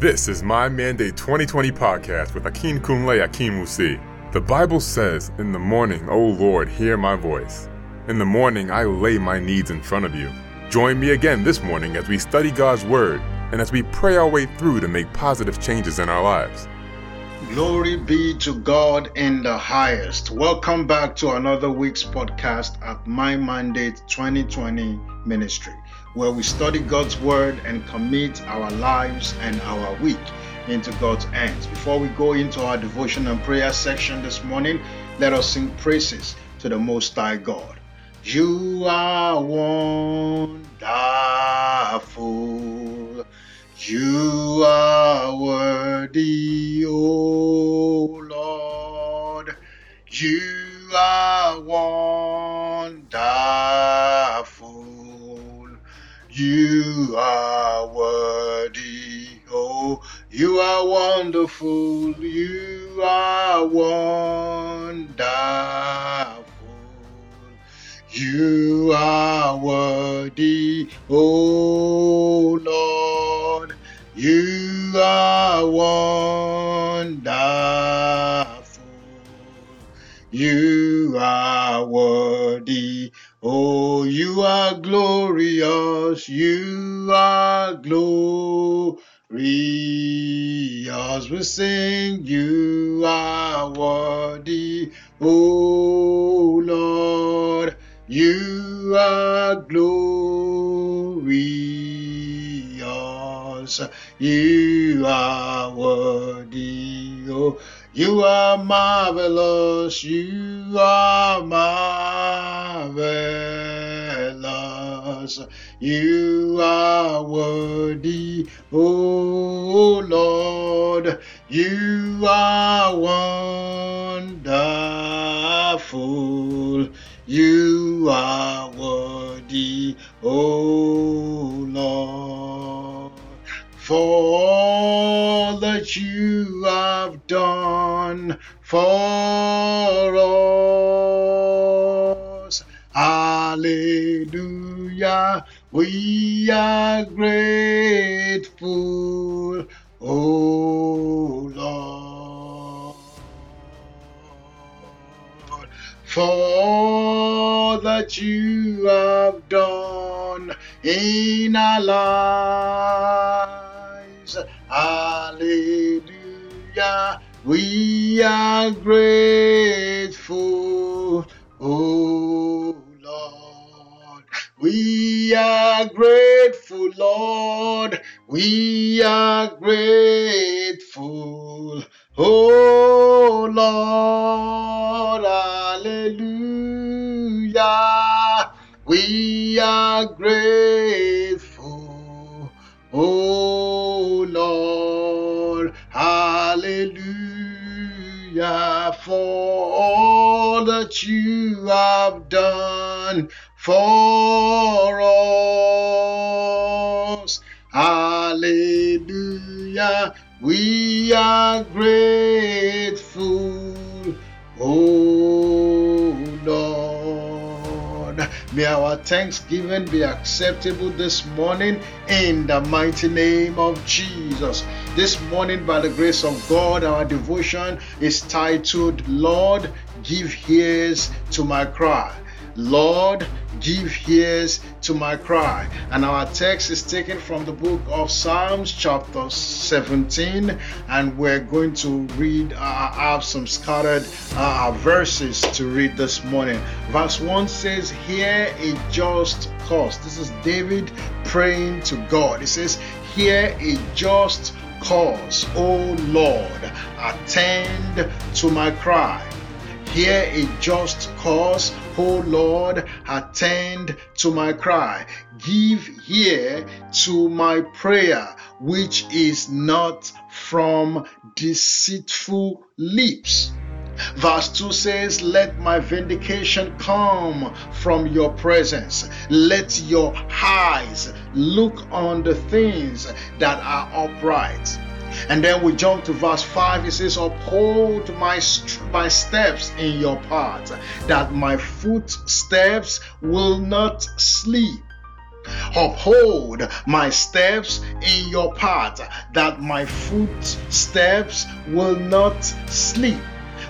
This is my Mandate 2020 podcast with Akinkunle Akinwusi. The Bible says, In the morning, O Lord, hear my voice. In the morning, I lay my needs in front of you. Join me again this morning as we study God's Word and as we pray our way through to make positive changes in our lives. Glory be to God in the highest. Welcome back to another week's podcast at My Mandate 2020 Ministry where we study God's Word and commit our lives and our week into God's hands. Before we go into our devotion and prayer section this morning, let us sing praises to the Most High God. You are wonderful. You are worthy, O Lord. You are wonderful. You are worthy, oh, you are wonderful, you are wonderful. You are worthy, oh Lord, you are wonderful. You are worthy, Oh, you are glorious, you are glorious. We sing, you are worthy, oh Lord, you are glorious, you are worthy, oh you are marvelous. You are marvelous. You are worthy, oh Lord. You are wonderful. You are worthy, oh Lord. For all that you have done for us. Hallelujah. We are grateful, oh Lord, for all that you have done in our lives. Hallelujah. We are grateful, oh Lord. We are grateful, Lord. We are grateful, oh Lord. Hallelujah. We are grateful, oh Lord. Hallelujah for all that you have done for us. Hallelujah. We are grateful. Oh Lord. May our thanksgiving be acceptable this morning in the mighty name of Jesus. This morning, by the grace of God, our devotion is titled, Lord, give ears to my cry. Lord, give ears to my cry. And our text is taken from the book of Psalms, chapter 17, and we're going to read, uh, have some scattered uh, verses to read this morning. Verse 1 says, Hear a just cause. This is David praying to God. He says, Hear a just cause, O Lord, attend to my cry. Hear a just cause, O Lord, attend to my cry. Give ear to my prayer, which is not from deceitful lips. Verse 2 says, Let my vindication come from your presence. Let your eyes look on the things that are upright. And then we jump to verse 5. It says, Uphold my, my steps in your path, that my footsteps will not sleep. Uphold my steps in your path, that my footsteps will not sleep.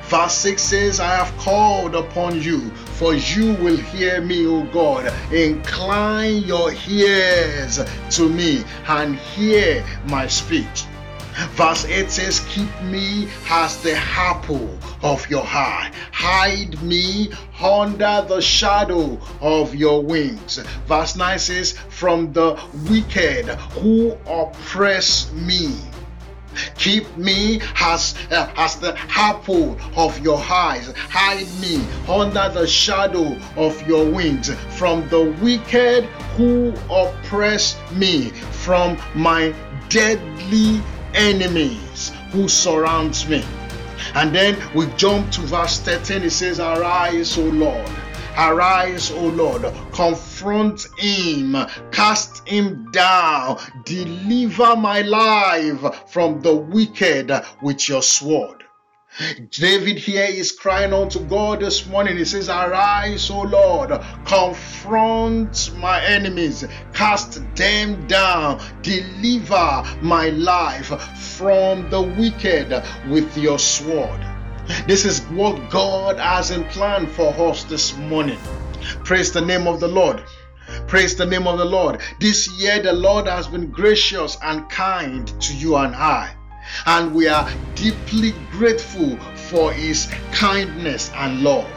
Verse 6 says, I have called upon you, for you will hear me, O God. Incline your ears to me and hear my speech. Verse 8 says, Keep me as the apple of your eye. Hide me under the shadow of your wings. Verse 9 says, From the wicked who oppress me. Keep me as, uh, as the apple of your eyes. Hide me under the shadow of your wings from the wicked who oppress me, from my deadly enemies who surrounds me. And then we jump to verse 13. It says, Arise, O Lord. Arise, O Lord. Confront him. Cast him down. Deliver my life from the wicked with your sword. David here is crying unto God this morning. He says, Arise, O Lord, confront my enemies, cast them down, deliver my life from the wicked with your sword. This is what God has in plan for us this morning. Praise the name of the Lord. Praise the name of the Lord. This year, the Lord has been gracious and kind to you and I and we are deeply grateful for his kindness and love.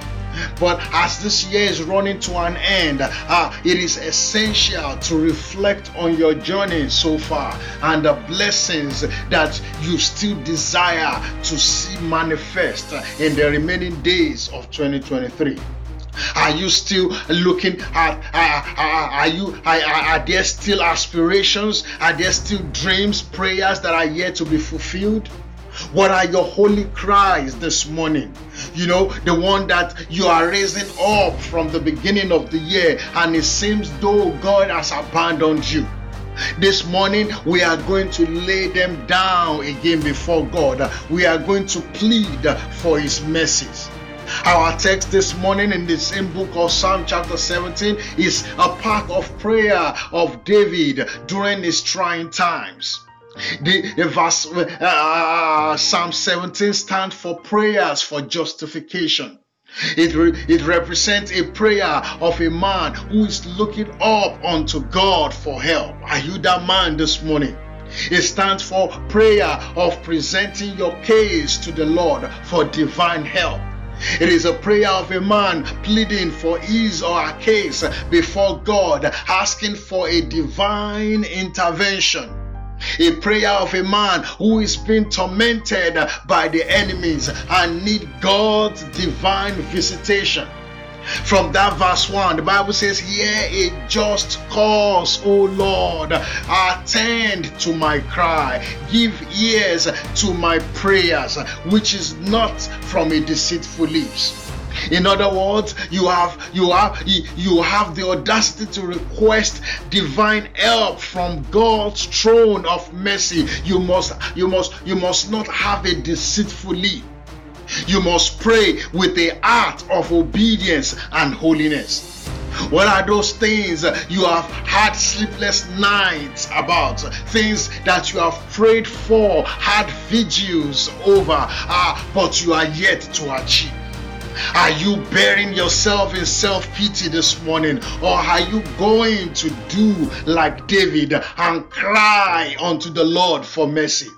But as this year is running to an end, uh, it is essential to reflect on your journey so far and the blessings that you still desire to see manifest in the remaining days of 2023. Are you still looking at? Uh, uh, are you? Are, are there still aspirations? Are there still dreams, prayers that are yet to be fulfilled? What are your holy cries this morning? You know, the one that you are raising up from the beginning of the year, and it seems though God has abandoned you. This morning, we are going to lay them down again before God. We are going to plead for His mercies. Our text this morning in the same book of Psalm chapter 17 is a part of prayer of David during his trying times. The, the verse uh, Psalm 17 stands for prayers for justification. It, re, it represents a prayer of a man who is looking up unto God for help. Are you that man this morning? It stands for prayer of presenting your case to the Lord for divine help. It is a prayer of a man pleading for his or her case before God, asking for a divine intervention. A prayer of a man who is being tormented by the enemies and need God's divine visitation. From that verse 1, the Bible says, Hear a just cause, O Lord. Attend to my cry. Give ears to my prayers, which is not from a deceitful lips. In other words, you have you have you have the audacity to request divine help from God's throne of mercy. You must you must you must not have a deceitful lip. You must pray with the heart of obedience and holiness. What are those things you have had sleepless nights about? Things that you have prayed for, had vigils over, uh, but you are yet to achieve. Are you burying yourself in self pity this morning? Or are you going to do like David and cry unto the Lord for mercy?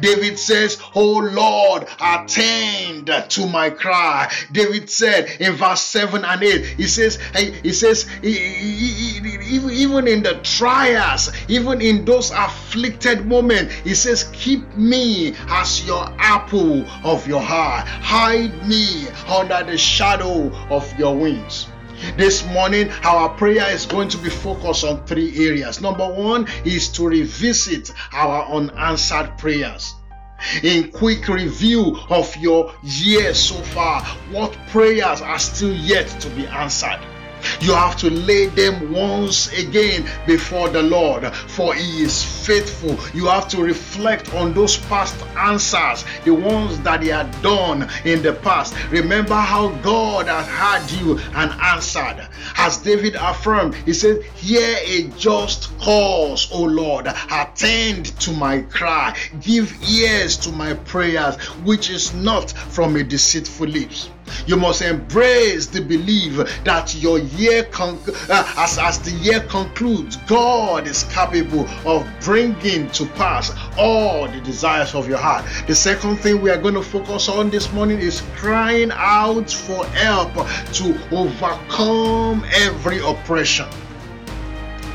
David says, Oh Lord, attend to my cry. David said in verse 7 and 8, he says, he says, even in the trials, even in those afflicted moments, he says, Keep me as your apple of your eye. Hide me under the shadow of your wings. This morning, our prayer is going to be focused on three areas. Number one is to revisit our unanswered prayers. In quick review of your year so far, what prayers are still yet to be answered? You have to lay them once again before the Lord, for He is faithful. You have to reflect on those past answers, the ones that He had done in the past. Remember how God has heard you and answered. As David affirmed, he said, Hear a just cause, O Lord. Attend to my cry. Give ears to my prayers, which is not from a deceitful lips. You must embrace the belief that your year, uh, as, as the year concludes, God is capable of bringing to pass all the desires of your heart. The second thing we are going to focus on this morning is crying out for help to overcome every oppression.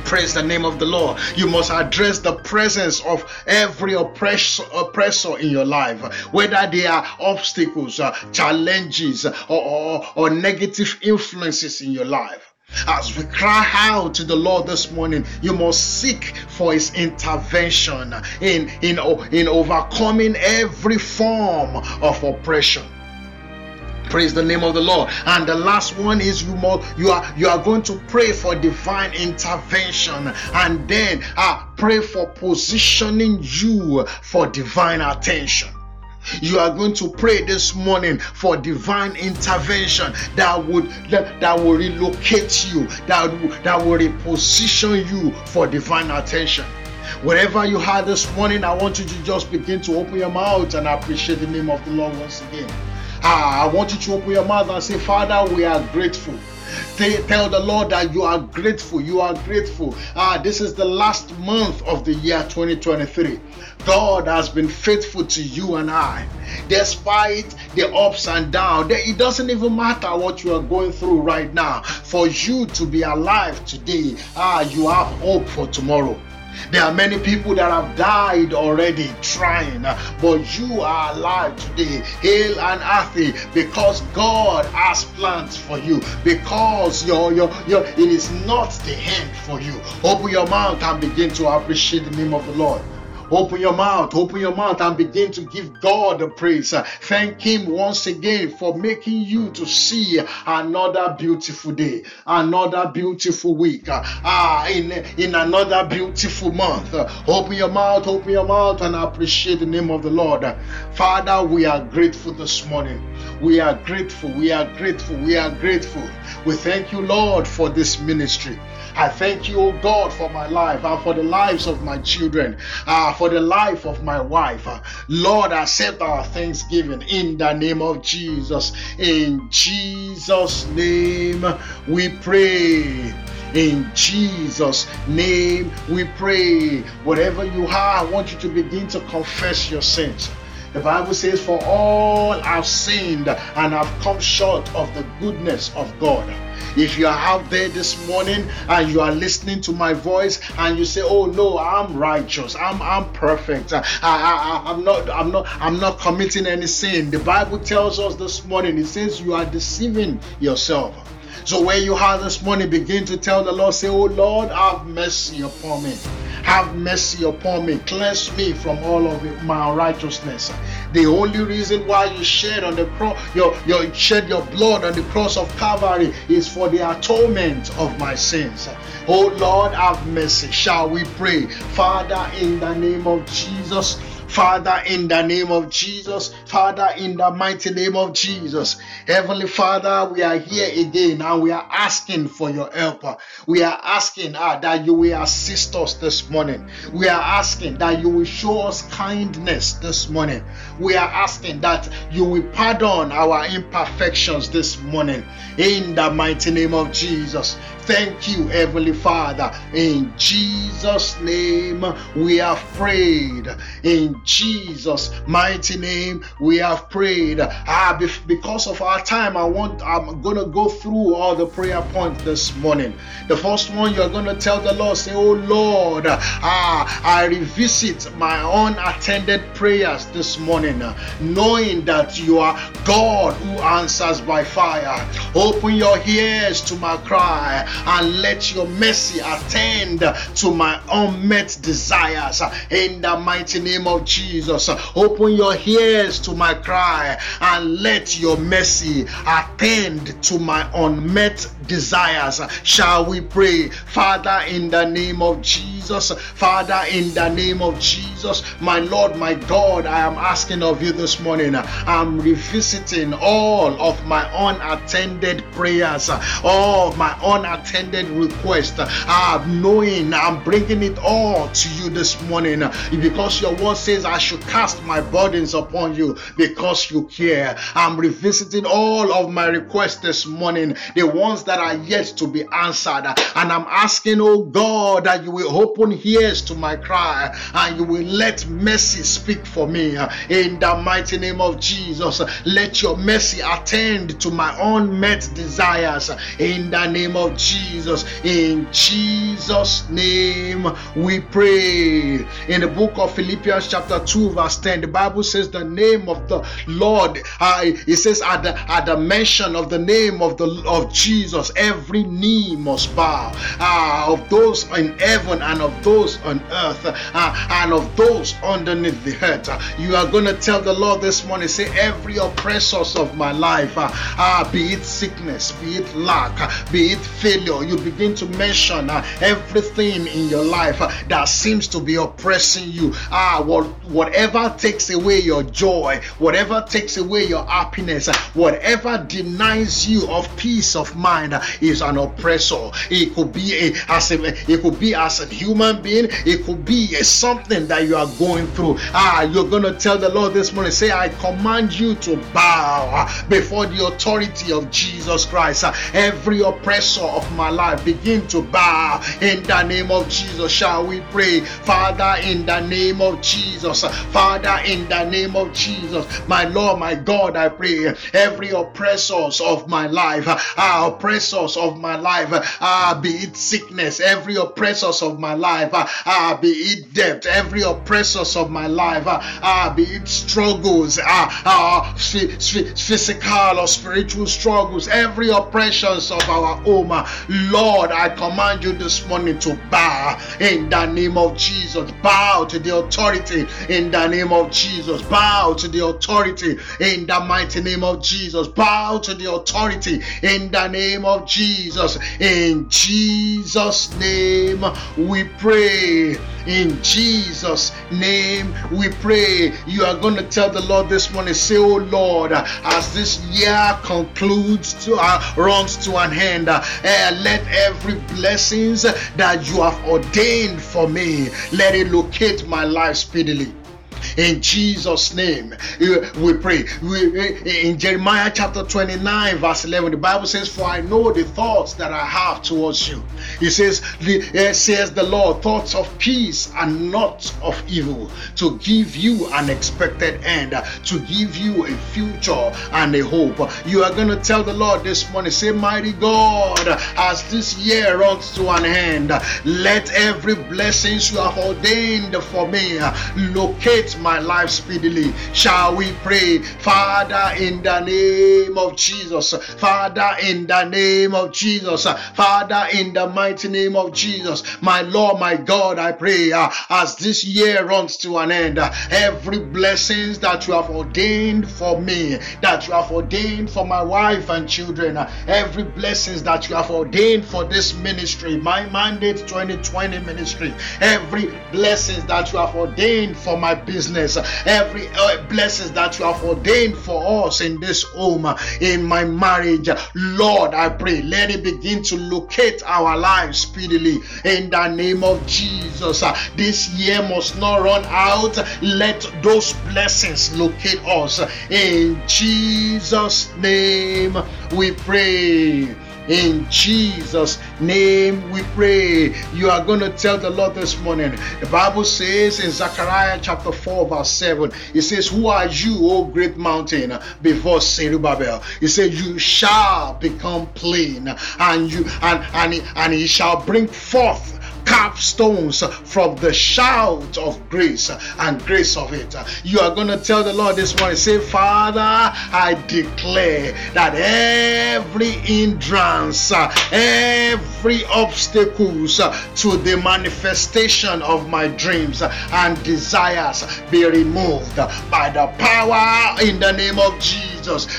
Praise the name of the Lord. You must address the presence of every oppressor, oppressor in your life, whether they are obstacles, uh, challenges, or, or, or negative influences in your life. As we cry out to the Lord this morning, you must seek for His intervention in, in, in overcoming every form of oppression. Praise the name of the Lord. And the last one is you more you are you are going to pray for divine intervention and then uh, pray for positioning you for divine attention. You are going to pray this morning for divine intervention that would that, that will relocate you, that, that will reposition you for divine attention. Wherever you are this morning, I want you to just begin to open your mouth and appreciate the name of the Lord once again. Ah, I want you to open your mouth and say, Father, we are grateful. Tell the Lord that you are grateful. You are grateful. Ah, this is the last month of the year 2023. God has been faithful to you and I. Despite the ups and downs, it doesn't even matter what you are going through right now. For you to be alive today, ah, you have hope for tomorrow. There are many people that have died already trying, but you are alive today, hail and healthy, because God has plans for you. Because your, your, your, it is not the end for you. Open your mouth and begin to appreciate the name of the Lord. Open your mouth, open your mouth and begin to give God the praise. Thank Him once again for making you to see another beautiful day, another beautiful week, ah, in, in another beautiful month. Open your mouth, open your mouth and appreciate the name of the Lord. Father, we are grateful this morning. We are grateful, we are grateful, we are grateful. We thank you, Lord, for this ministry. I thank you, O God, for my life and for the lives of my children, uh, for the life of my wife. Uh, Lord, accept our thanksgiving in the name of Jesus. In Jesus' name we pray. In Jesus' name we pray. Whatever you are, I want you to begin to confess your sins. The Bible says, For all have sinned and have come short of the goodness of God. If you are out there this morning and you are listening to my voice and you say, "Oh no, I'm righteous, I'm I'm perfect, I, I, I, am not I'm not I'm not committing any sin," the Bible tells us this morning. It says you are deceiving yourself. So where you are this morning, begin to tell the Lord, say, Oh Lord, have mercy upon me. Have mercy upon me. Cleanse me from all of my unrighteousness. The only reason why you shed on the cross, your, your shed your blood on the cross of Calvary is for the atonement of my sins. Oh Lord, have mercy. Shall we pray? Father, in the name of Jesus. Father, in the name of Jesus, Father, in the mighty name of Jesus, Heavenly Father, we are here again and we are asking for your help. We are asking uh, that you will assist us this morning. We are asking that you will show us kindness this morning. We are asking that you will pardon our imperfections this morning. In the mighty name of Jesus. Thank you, Heavenly Father. In Jesus' name we have prayed. In Jesus' mighty name we have prayed. Ah, because of our time, I want I'm gonna go through all the prayer points this morning. The first one you're gonna tell the Lord, say, Oh Lord, ah, I revisit my unattended prayers this morning, knowing that you are God who answers by fire. Open your ears to my cry and let your mercy attend to my unmet desires in the mighty name of Jesus. Open your ears to my cry and let your mercy attend to my unmet desires. Shall we pray? Father, in the name of Jesus, Father, in the name of Jesus, my Lord, my God, I am asking of you this morning. I'm revisiting all of my unattended prayers, all of my unattended requests. I'm knowing I'm bringing it all to you this morning because your word says I should cast my burdens upon you because you care. I'm revisiting all of my requests this morning, the ones that are yet to be answered. And I'm asking, oh God, that you will open ears to my cry and you will let mercy speak for me. In the mighty name of Jesus, let your mercy attend to my unmet desires. In the name of Jesus, in Jesus' name we pray. In the book of Philippians, chapter 2, verse 10, the Bible says, The name of the Lord, uh, it says, at the, at the mention of the name of the of Jesus, every knee must bow uh, of those in heaven and of those on earth uh, and of those underneath the earth. Uh, you are going to tell the Lord this morning, say, every oppressors of my life, uh, uh, be it sickness, be it lack, uh, be it failure, you begin to mention everything in your life that seems to be oppressing you. Ah, what, whatever takes away your joy, whatever takes away your happiness, whatever denies you of peace of mind is an oppressor. It could be a, as a it could be as a human being, it could be a, something that you are going through. Ah, you're gonna tell the Lord this morning, say, I command you to bow before the authority of Jesus Christ. Every oppressor of my life begin to bow in the name of Jesus. Shall we pray, Father, in the name of Jesus, Father, in the name of Jesus, my Lord, my God, I pray every oppressors of my life, ah, oppressors of my life, ah, be it sickness, every oppressors of my life, ah, be it debt, every oppressors of my life, ah, be it struggles, ah, ah, physical or spiritual struggles, every oppressions of our home, Lord, I command you this morning to bow in the name of Jesus, bow to the authority in the name of Jesus, bow to the authority in the mighty name of Jesus, bow to the authority in the name of Jesus. In Jesus' name we pray. In Jesus' name we pray. You are going to tell the Lord this morning, say, Oh Lord, as this year concludes to uh, runs to an end, uh, let every blessings that you have ordained for me, let it locate my life speedily. In Jesus' name, we pray. in Jeremiah chapter 29, verse 11, the Bible says, For I know the thoughts that I have towards you. He says, says the Lord, thoughts of peace and not of evil, to give you an expected end, to give you a future and a hope. You are going to tell the Lord this morning, say, Mighty God, as this year runs to an end, let every blessings you have ordained for me locate my life speedily. Shall we pray, Father, in the name of Jesus, Father, in the name of Jesus, Father, in the mighty name of Jesus, my Lord, my God, I pray uh, as this year runs to an end, uh, every blessings that you have ordained for me, that you have ordained for my wife and children, uh, every blessings that you have ordained for this ministry, my mandate 2020 ministry, every blessings that you have ordained for my business business, every uh, blessings that you have ordained for us in this home, in my marriage. Lord, I pray, let it begin to locate our lives speedily in the name of Jesus. This year must not run out. Let those blessings locate us in Jesus' name. We pray. In Jesus' name we pray. You are going to tell the Lord this morning. The Bible says in Zechariah chapter 4, verse 7, it says, Who are you, O great mountain, before Zerubbabel? It says, You shall become plain, and you and and, and he shall bring forth capstones from the shout of grace and grace of it. You are going to tell the Lord this morning, say, Father, I declare that every hindrance, every obstacles to the manifestation of my dreams and desires be removed by the power in the name of Jesus.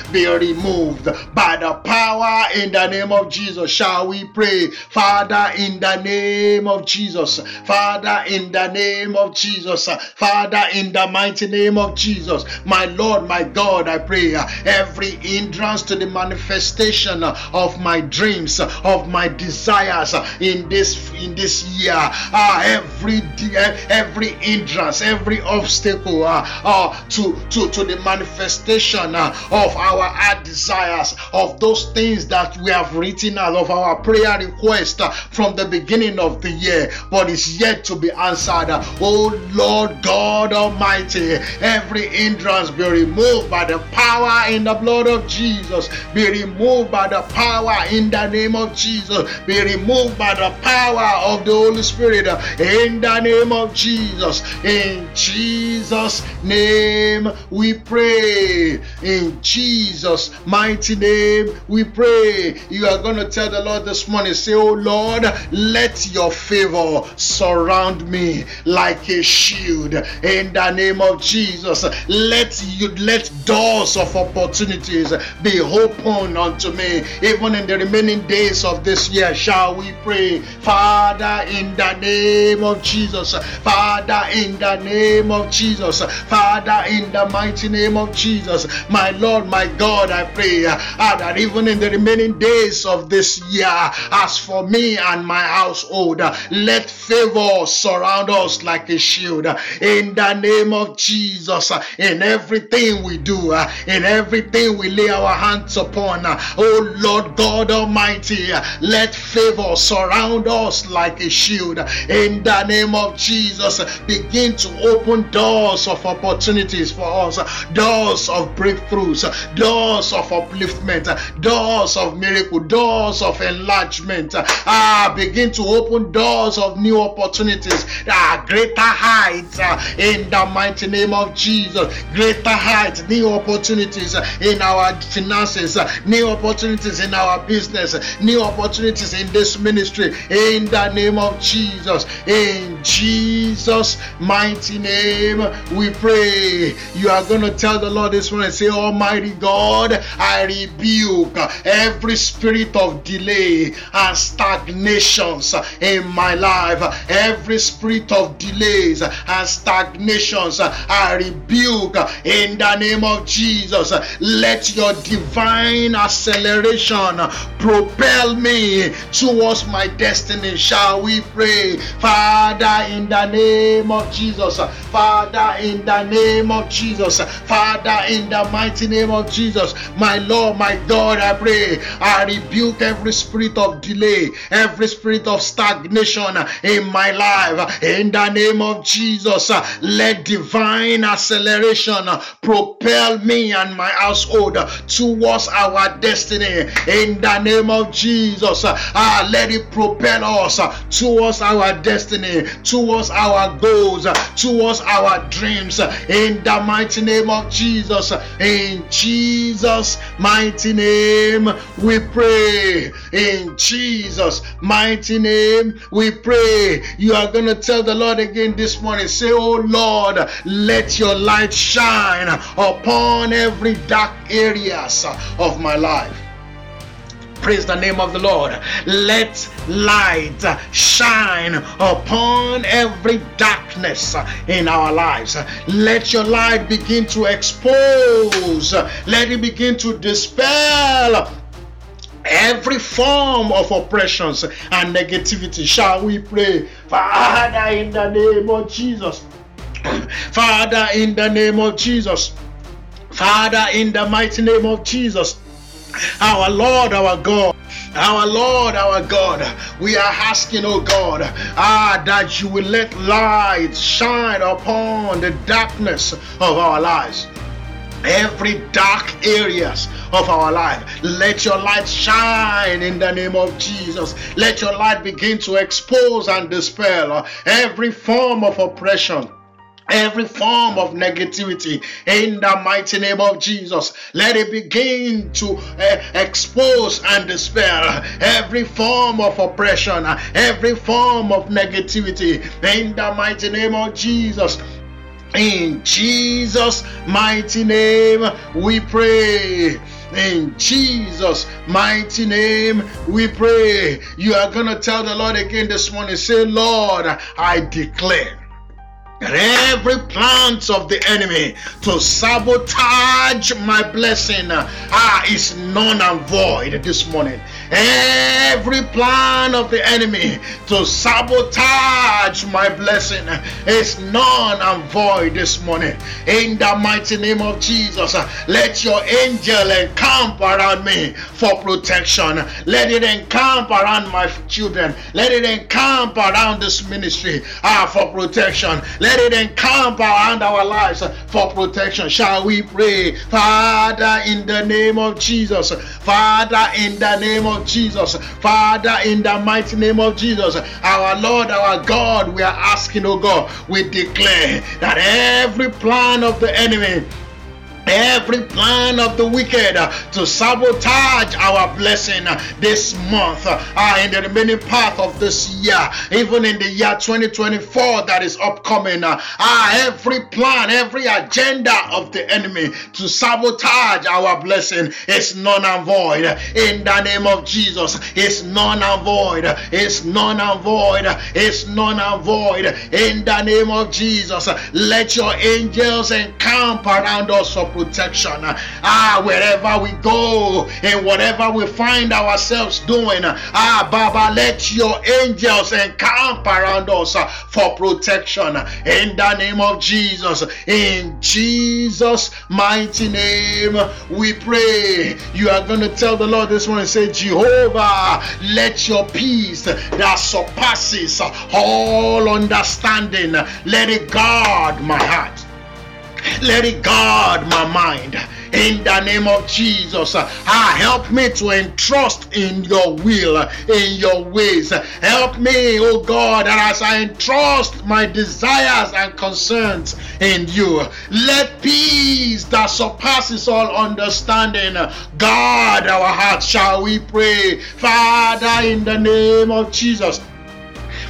Be removed by the power in the name of Jesus. Shall we pray, Father, in the name of Jesus, Father, in the name of Jesus, Father, in the mighty name of Jesus, my Lord, my God, I pray every hindrance to the manifestation of my dreams, of my desires in this in this year, uh, every every hindrance, every obstacle uh, uh, to, to to the manifestation uh, of our desires, of those things that we have written out of our prayer request uh, from the beginning of the year, but is yet to be answered. Oh Lord God Almighty, every hindrance be removed by the power in the blood of Jesus, be removed by the power in the name of Jesus, be removed by the power of the Holy Spirit in the name of Jesus. In Jesus' name we pray. In Jesus' mighty name we pray. You are going to tell the Lord this morning, say, Oh Lord, let your favor surround me like a shield in the name of Jesus. Let you let doors of opportunities be open unto me, even in the remaining days of this year. Shall we pray, Father, in the name of Jesus, Father, in the name of Jesus, Father, in the mighty name of Jesus, my Lord, my God, I pray uh, that even in the remaining days of this year, as for me and my household, let favor surround us like a shield in the name of Jesus. In everything we do, in everything we lay our hands upon, oh Lord God Almighty, let favor surround us like a shield in the name of Jesus. Begin to open doors of opportunities for us, doors of breakthroughs, doors of upliftment, doors of miracle, doors of enlargement. Ah, begin to open doors of new opportunities, ah, greater heights uh, in the mighty name of Jesus. Greater heights, new opportunities in our finances, new opportunities in our business, new opportunities in this ministry in the name of Jesus. In Jesus' mighty name, we pray. You are going to tell the Lord this morning, say, Almighty God, I rebuke every spirit of delay and stagnations in my life, every spirit of delays and stagnations, I rebuke in the name of Jesus. Let your divine acceleration propel me towards my destiny. Shall we pray? Father, in the name of Jesus. Father, in the name of Jesus. Father, in the mighty name of Jesus. My Lord, my God, I pray. I rebuke every spirit of delay, every spirit of stagnation in my life. In the name of Jesus, let divine acceleration propel me and my household towards our destiny. In the name of Jesus, uh, let it propel us towards our destiny, towards our goals, towards our dreams. In the mighty name of Jesus, in Jesus' mighty name, we pray. In Jesus' mighty name, we pray. You are going to tell the Lord again this morning say, Oh Lord, let your light shine upon every dark areas of my life. Praise the name of the Lord. Let light shine upon every darkness in our lives. Let your light begin to expose. Let it begin to dispel every form of oppressions and negativity. Shall we pray? Father, in the name of Jesus. Father, in the name of Jesus. Father, in the mighty name of Jesus our Lord, our God. Our Lord, our God, we are asking, oh God, ah, that you will let light shine upon the darkness of our lives every dark areas of our life. Let your light shine in the name of Jesus. Let your light begin to expose and dispel uh, every form of oppression every form of negativity in the mighty name of Jesus. Let it begin to uh, expose and dispel uh, every form of oppression, uh, every form of negativity in the mighty name of Jesus. In Jesus' mighty name, we pray. In Jesus' mighty name, we pray. You are going to tell the Lord again this morning, say, Lord, I declare that every plant of the enemy to sabotage my blessing ah, is none and void this morning. Every plan of the enemy to sabotage my blessing is none and void this morning. In the mighty name of Jesus, let your angel encamp around me for protection. Let it encamp around my children. Let it encamp around this ministry ah, for protection. Let it encamp around our lives for protection. Shall we pray? Father, in the name of Jesus. Father, in the name of Jesus. Father, in the mighty name of Jesus. Our Lord, our God, we are asking, oh God, we declare that every plan of the enemy every plan of the wicked to sabotage our blessing this month uh, in the remaining part of this year, even in the year 2024 that is upcoming. Uh, every plan, every agenda of the enemy to sabotage our blessing is none and void. In the name of Jesus, it's none and void. It's none and void. It's none and void. In the name of Jesus, let your angels encamp around us protection. Ah, wherever we go and whatever we find ourselves doing, ah, Baba, let your angels encamp around us for protection in the name of Jesus. In Jesus' mighty name, we pray. You are going to tell the Lord this morning, say, Jehovah, let your peace that surpasses all understanding, let it guard my heart. Let it guard my mind in the name of Jesus. Ah, help me to entrust in your will, in your ways. Help me, oh God, as I entrust my desires and concerns in you, let peace that surpasses all understanding guard our hearts. Shall we pray, Father, in the name of Jesus?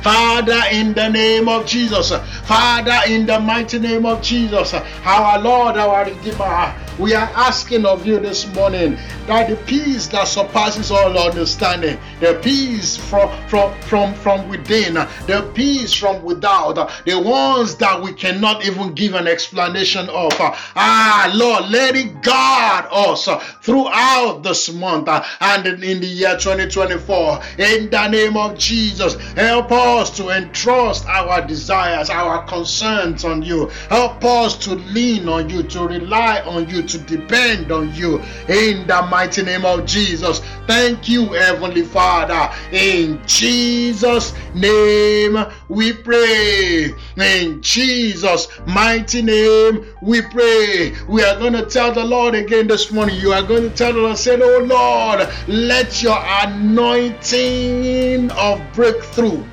Father, in the name of Jesus, Father, in the mighty name of Jesus, our Lord, our Redeemer, we are asking of you this morning that the peace that surpasses all understanding, the peace from from from from within, the peace from without, the ones that we cannot even give an explanation of. Ah, Lord, let it guard us throughout this month and in the year 2024. In the name of Jesus, help us to entrust our desires, our concerns on you. Help us to lean on you, to rely on you, to depend on you. In the mighty name of Jesus. Thank you, Heavenly Father. In Jesus' name we pray. In Jesus' mighty name we pray. We are going to tell the Lord again this morning. You are going to tell the Lord, say, Oh Lord, let your anointing of breakthrough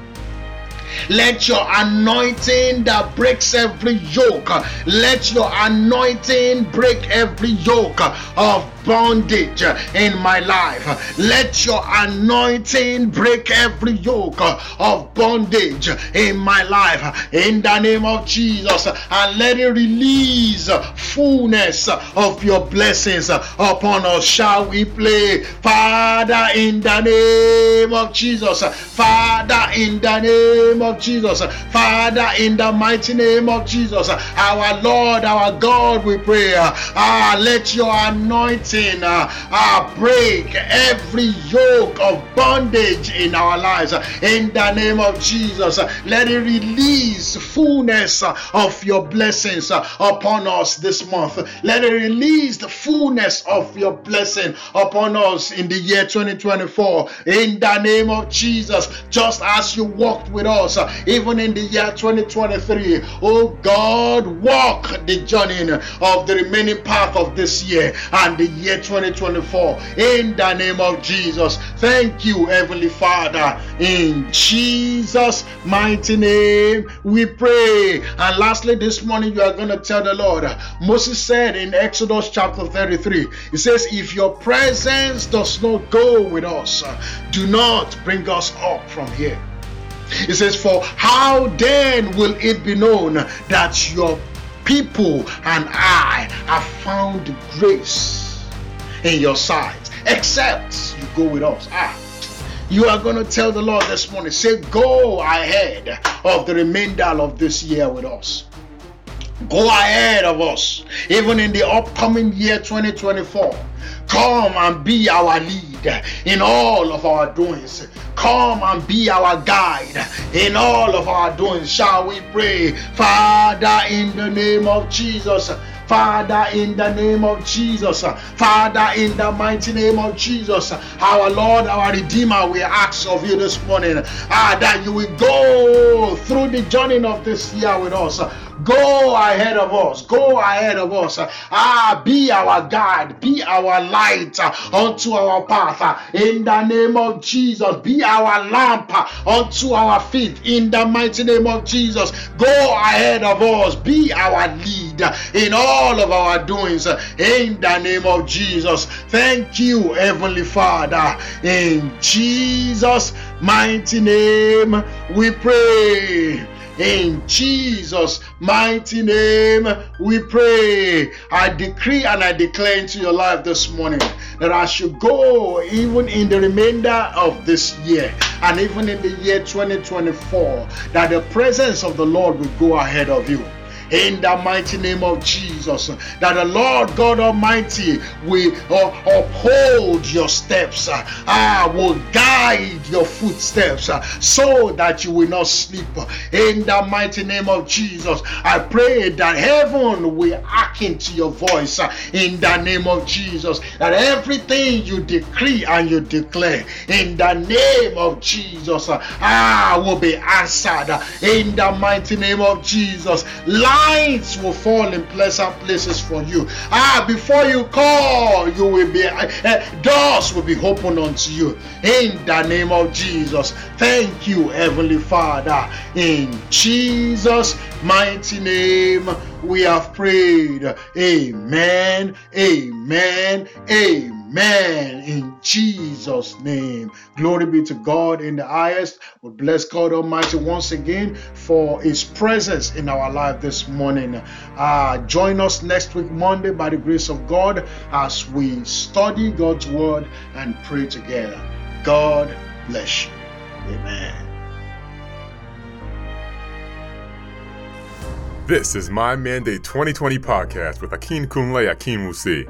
let your anointing that breaks every yoke, let your anointing break every yoke of bondage in my life. Let your anointing break every yoke of bondage in my life in the name of Jesus and let it release fullness of your blessings upon us. Shall we play, Father, in the name of Jesus? Father, in the name of Jesus. Father, in the mighty name of Jesus. Our Lord, our God, we pray. Ah, let your anointing uh, uh, break every yoke of bondage in our lives in the name of Jesus. Let it release fullness of your blessings upon us this month. Let it release the fullness of your blessing upon us in the year 2024 in the name of Jesus. Just as you walked with us even in the year 2023, oh God, walk the journey of the remaining path of this year and the year 2024 in the name of Jesus. Thank you, Heavenly Father. In Jesus' mighty name, we pray. And lastly, this morning, you are going to tell the Lord. Moses said in Exodus chapter 33, He says, If your presence does not go with us, do not bring us up from here. He says, For how then will it be known that your people and I have found grace in your sight, except you go with us? Ah. You are going to tell the Lord this morning, say, Go ahead of the remainder of this year with us. Go ahead of us, even in the upcoming year 2024. Come and be our lead in all of our doings. Come and be our guide in all of our doings. Shall we pray? Father, in the name of Jesus. Father, in the name of Jesus, Father, in the mighty name of Jesus, our Lord, our Redeemer, we ask of you this morning ah, that you will go through the journey of this year with us. Go ahead of us. Go ahead of us. Ah, be our guide. Be our light unto our path. In the name of Jesus. Be our lamp unto our feet. In the mighty name of Jesus. Go ahead of us. Be our lead in all of our doings. In the name of Jesus. Thank you, Heavenly Father. In Jesus' mighty name, we pray. In Jesus' mighty name, we pray. I decree and I declare into your life this morning that I should go even in the remainder of this year and even in the year 2024, that the presence of the Lord will go ahead of you in the mighty name of Jesus. That the Lord God Almighty will uh, uphold your steps, uh, uh, will guide your footsteps uh, so that you will not sleep. In the mighty name of Jesus, I pray that heaven will hearken to your voice uh, in the name of Jesus. That everything you decree and you declare in the name of Jesus uh, will be answered in the mighty name of Jesus. Lights will fall in pleasant places for you. Ah, before you call, you will be uh, doors will be opened unto you in the name of Jesus. Thank you, Heavenly Father. In Jesus' mighty name, we have prayed. Amen. Amen. Amen. In Jesus' name. Glory be to God in the highest. We bless God Almighty once again for His presence in our life this morning. Uh, join us next week, Monday, by the grace of God, as we study God's Word and pray together. God bless you. Amen. This is My Mandate 2020 podcast with Akinkunle Akinwusi.